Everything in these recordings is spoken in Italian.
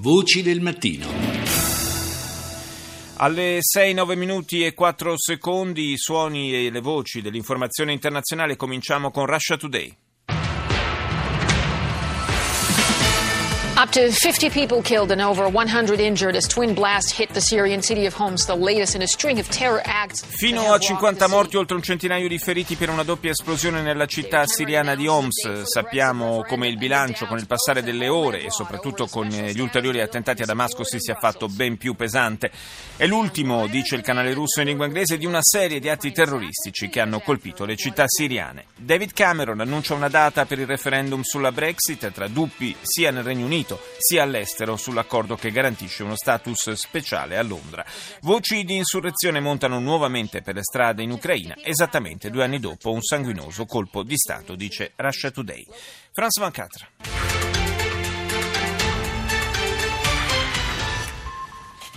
Voci del mattino. Alle 6, 9 minuti e 4 secondi i suoni e le voci dell'informazione internazionale cominciamo con Russia Today. Up to 50 people killed and over 100 injured as twin blasts hit the Syrian city of Homs, the latest in a string of terror acts. Fino a 50 morti, oltre un centinaio di feriti per una doppia esplosione nella città siriana di Homs. Sappiamo come il bilancio con il passare delle ore e soprattutto con gli ulteriori attentati a Damasco si sia fatto ben più pesante. È l'ultimo, dice il canale russo in lingua inglese, di una serie di atti terroristici che hanno colpito le città siriane. David Cameron annuncia una data per il referendum sulla Brexit tra dubbi sia nel Regno Unito sia all'estero sull'accordo che garantisce uno status speciale a Londra. Voci di insurrezione montano nuovamente per le strade in Ucraina, esattamente due anni dopo un sanguinoso colpo di Stato, dice Russia Today. France 24.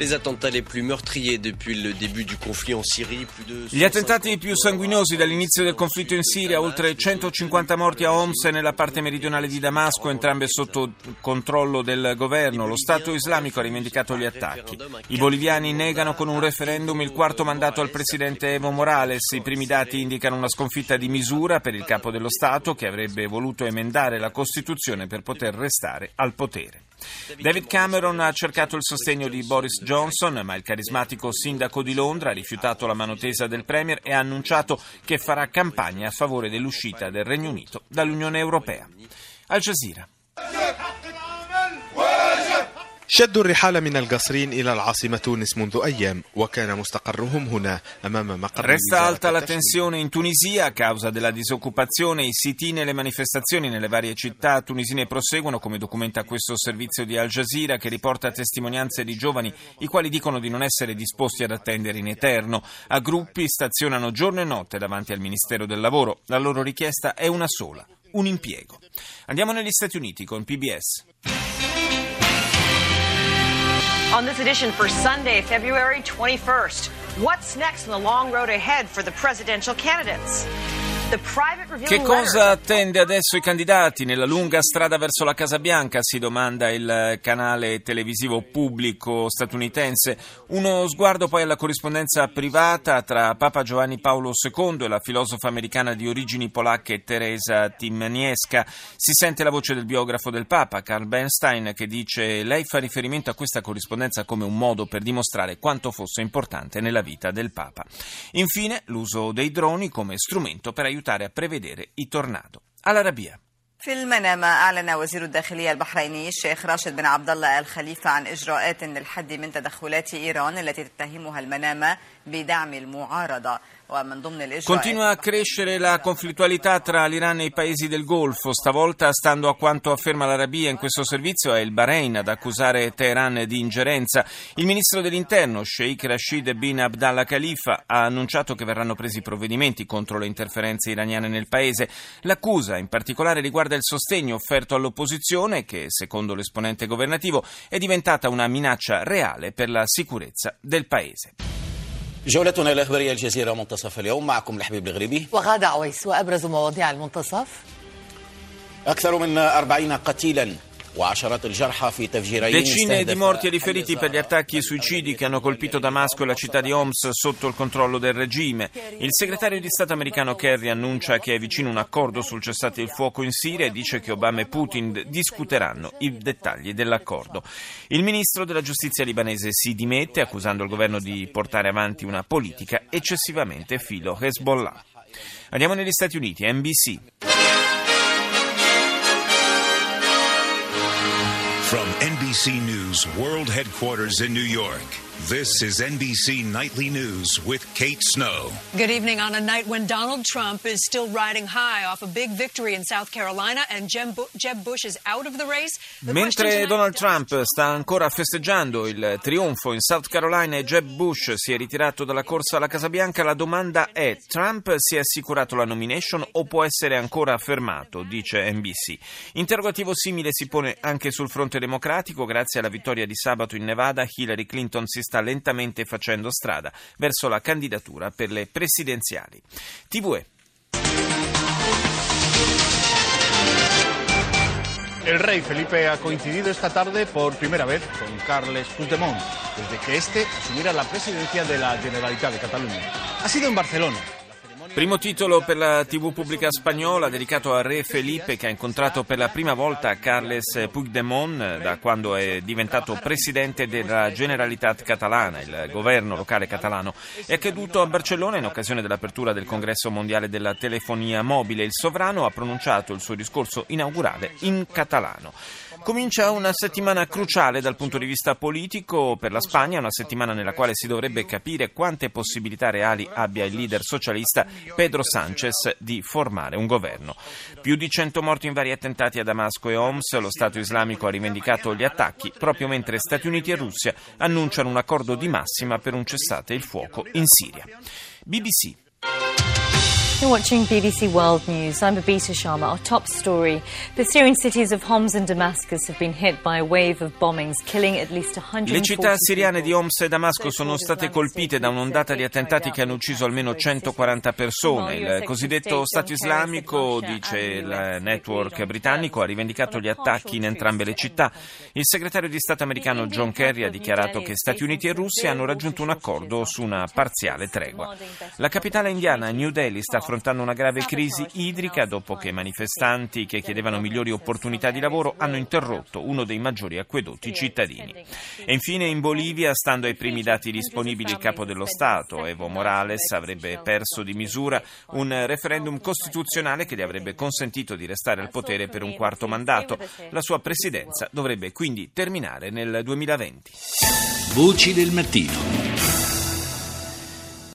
Les attentats les plus meurtriers depuis le début du conflit en Syrie. Gli attentati più sanguinosi dall'inizio del conflitto in Siria, oltre 150 morti a Homs e nella parte meridionale di Damasco, entrambe sotto controllo del governo. Lo Stato islamico ha rivendicato gli attacchi. I boliviani negano con un referendum il quarto mandato al presidente Evo Morales. I primi dati indicano una sconfitta di misura per il capo dello Stato che avrebbe voluto emendare la Costituzione per poter restare al potere. David Cameron ha cercato il sostegno di Boris Johnson, ma il carismatico sindaco di Londra ha rifiutato la mano tesa del Premier e ha annunciato che farà campagna a favore dell'uscita del Regno Unito dall'Unione Europea. Al Jazeera. شدوا الرحال من القصرين إلى العاصمة تونس منذ أيام وكان مستقرهم هنا أمام مقر Resta alta la tensione in Tunisia a causa della disoccupazione. I sit-in e le manifestazioni nelle varie città tunisine proseguono, come documenta questo servizio di Al Jazeera che riporta testimonianze di giovani i quali dicono di non essere disposti ad attendere in eterno. A gruppi stazionano giorno e notte davanti al Ministero del Lavoro. La loro richiesta è una sola, un impiego. Andiamo negli Stati Uniti con PBS. On this edition for Sunday, February 21st, what's next on the long road ahead for the presidential candidates? Che cosa attende adesso i candidati nella lunga strada verso la Casa Bianca? Si domanda il canale televisivo pubblico statunitense. Uno sguardo poi alla corrispondenza privata tra Papa Giovanni Paolo II e la filosofa americana di origini polacche Teresa Timaniesca. Si sente la voce del biografo del Papa, Carl Bernstein, che dice lei fa riferimento a questa corrispondenza come un modo per dimostrare quanto fosse importante nella vita del Papa. Infine, l'uso dei droni come strumento per aiutare aiutare a prevedere i tornado. All'Arabia. في المنامة أعلن وزير الداخلية البحريني الشيخ راشد بن عبد الله الخليفة عن إجراءات للحد من تدخلات إيران التي تتهمها المنامة بدعم المعارضة Continua a crescere la conflittualità tra l'Iran e i paesi del Golfo. Stavolta, stando a quanto afferma l'Arabia in questo servizio, è il Bahrain ad accusare Teheran di ingerenza. Il ministro dell'Interno, Sheikh Rashid bin Abdallah Khalifa, ha annunciato che verranno presi provvedimenti contro le interferenze iraniane nel paese. L'accusa, in particolare, riguarda il sostegno offerto all'opposizione, che, secondo l'esponente governativo, è diventata una minaccia reale per la sicurezza del paese. جولتنا الإخبارية الجزيرة منتصف اليوم معكم الحبيب الغريبي. وغادة عويس وأبرز مواضيع المنتصف. أكثر من أربعين قتيلا Decine di morti e di feriti per gli attacchi e suicidi che hanno colpito Damasco e la città di Homs sotto il controllo del regime. Il segretario di Stato americano Kerry annuncia che è vicino un accordo sul cessate il fuoco in Siria e dice che Obama e Putin discuteranno i dettagli dell'accordo. Il ministro della giustizia libanese si dimette accusando il governo di portare avanti una politica eccessivamente filo Hezbollah. Andiamo negli Stati Uniti, NBC. From NBC News World Headquarters in New York. This is NBC Nightly News with Kate Snow. Good evening on a night when Donald Trump is still riding high off a big victory in South Carolina and Jeb Bush is out of the race. The Mentre Donald Trump sta ancora festeggiando il trionfo in South Carolina e Jeb Bush si è ritirato dalla corsa alla Casa Bianca, la domanda è: Trump si è assicurato la nomination o può essere ancora fermato? dice NBC. Interrogativo simile si pone anche sul fronte democratico. Grazie alla vittoria di sabato in Nevada, Hillary Clinton si sta lentamente facendo strada verso la candidatura per le presidenziali. TVE El rey Felipe ha coincidido esta tarde por primera vez con Carles Puigdemont, desde que este asumiera la presidencia de la Generalitat de Cataluña. Ha sido en Barcelona. Primo titolo per la TV pubblica spagnola dedicato a Re Felipe che ha incontrato per la prima volta Carles Puigdemont da quando è diventato presidente della Generalitat Catalana, il governo locale catalano. È accaduto a Barcellona in occasione dell'apertura del congresso mondiale della telefonia mobile. Il sovrano ha pronunciato il suo discorso inaugurale in catalano. Comincia una settimana cruciale dal punto di vista politico per la Spagna, una settimana nella quale si dovrebbe capire quante possibilità reali abbia il leader socialista Pedro Sánchez di formare un governo. Più di 100 morti in vari attentati a Damasco e Homs, lo Stato islamico ha rivendicato gli attacchi proprio mentre Stati Uniti e Russia annunciano un accordo di massima per un cessate il fuoco in Siria. BBC You're watching BBC World News. I'm Babita Sharma. Our top story. The Syrian cities of Homs and Damascus have been hit by a wave of bombings, killing at least 140 Le città siriane di Homs e Damasco sono state colpite da un'ondata di attentati che hanno ucciso almeno 140 persone. Il cosiddetto Stato islamico, dice il network britannico, ha rivendicato gli attacchi in entrambe le città. Il segretario di Stato americano John Kerry ha dichiarato che Stati Uniti e Russia hanno raggiunto un accordo su una parziale tregua. La capitale indiana, New Delhi, sta affrontando una grave crisi idrica dopo che manifestanti che chiedevano migliori opportunità di lavoro hanno interrotto uno dei maggiori acquedotti cittadini. E infine in Bolivia, stando ai primi dati disponibili, il capo dello Stato, Evo Morales, avrebbe perso di misura un referendum costituzionale che gli avrebbe consentito di restare al potere per un quarto mandato. La sua presidenza dovrebbe quindi terminare nel 2020. Voci del mattino.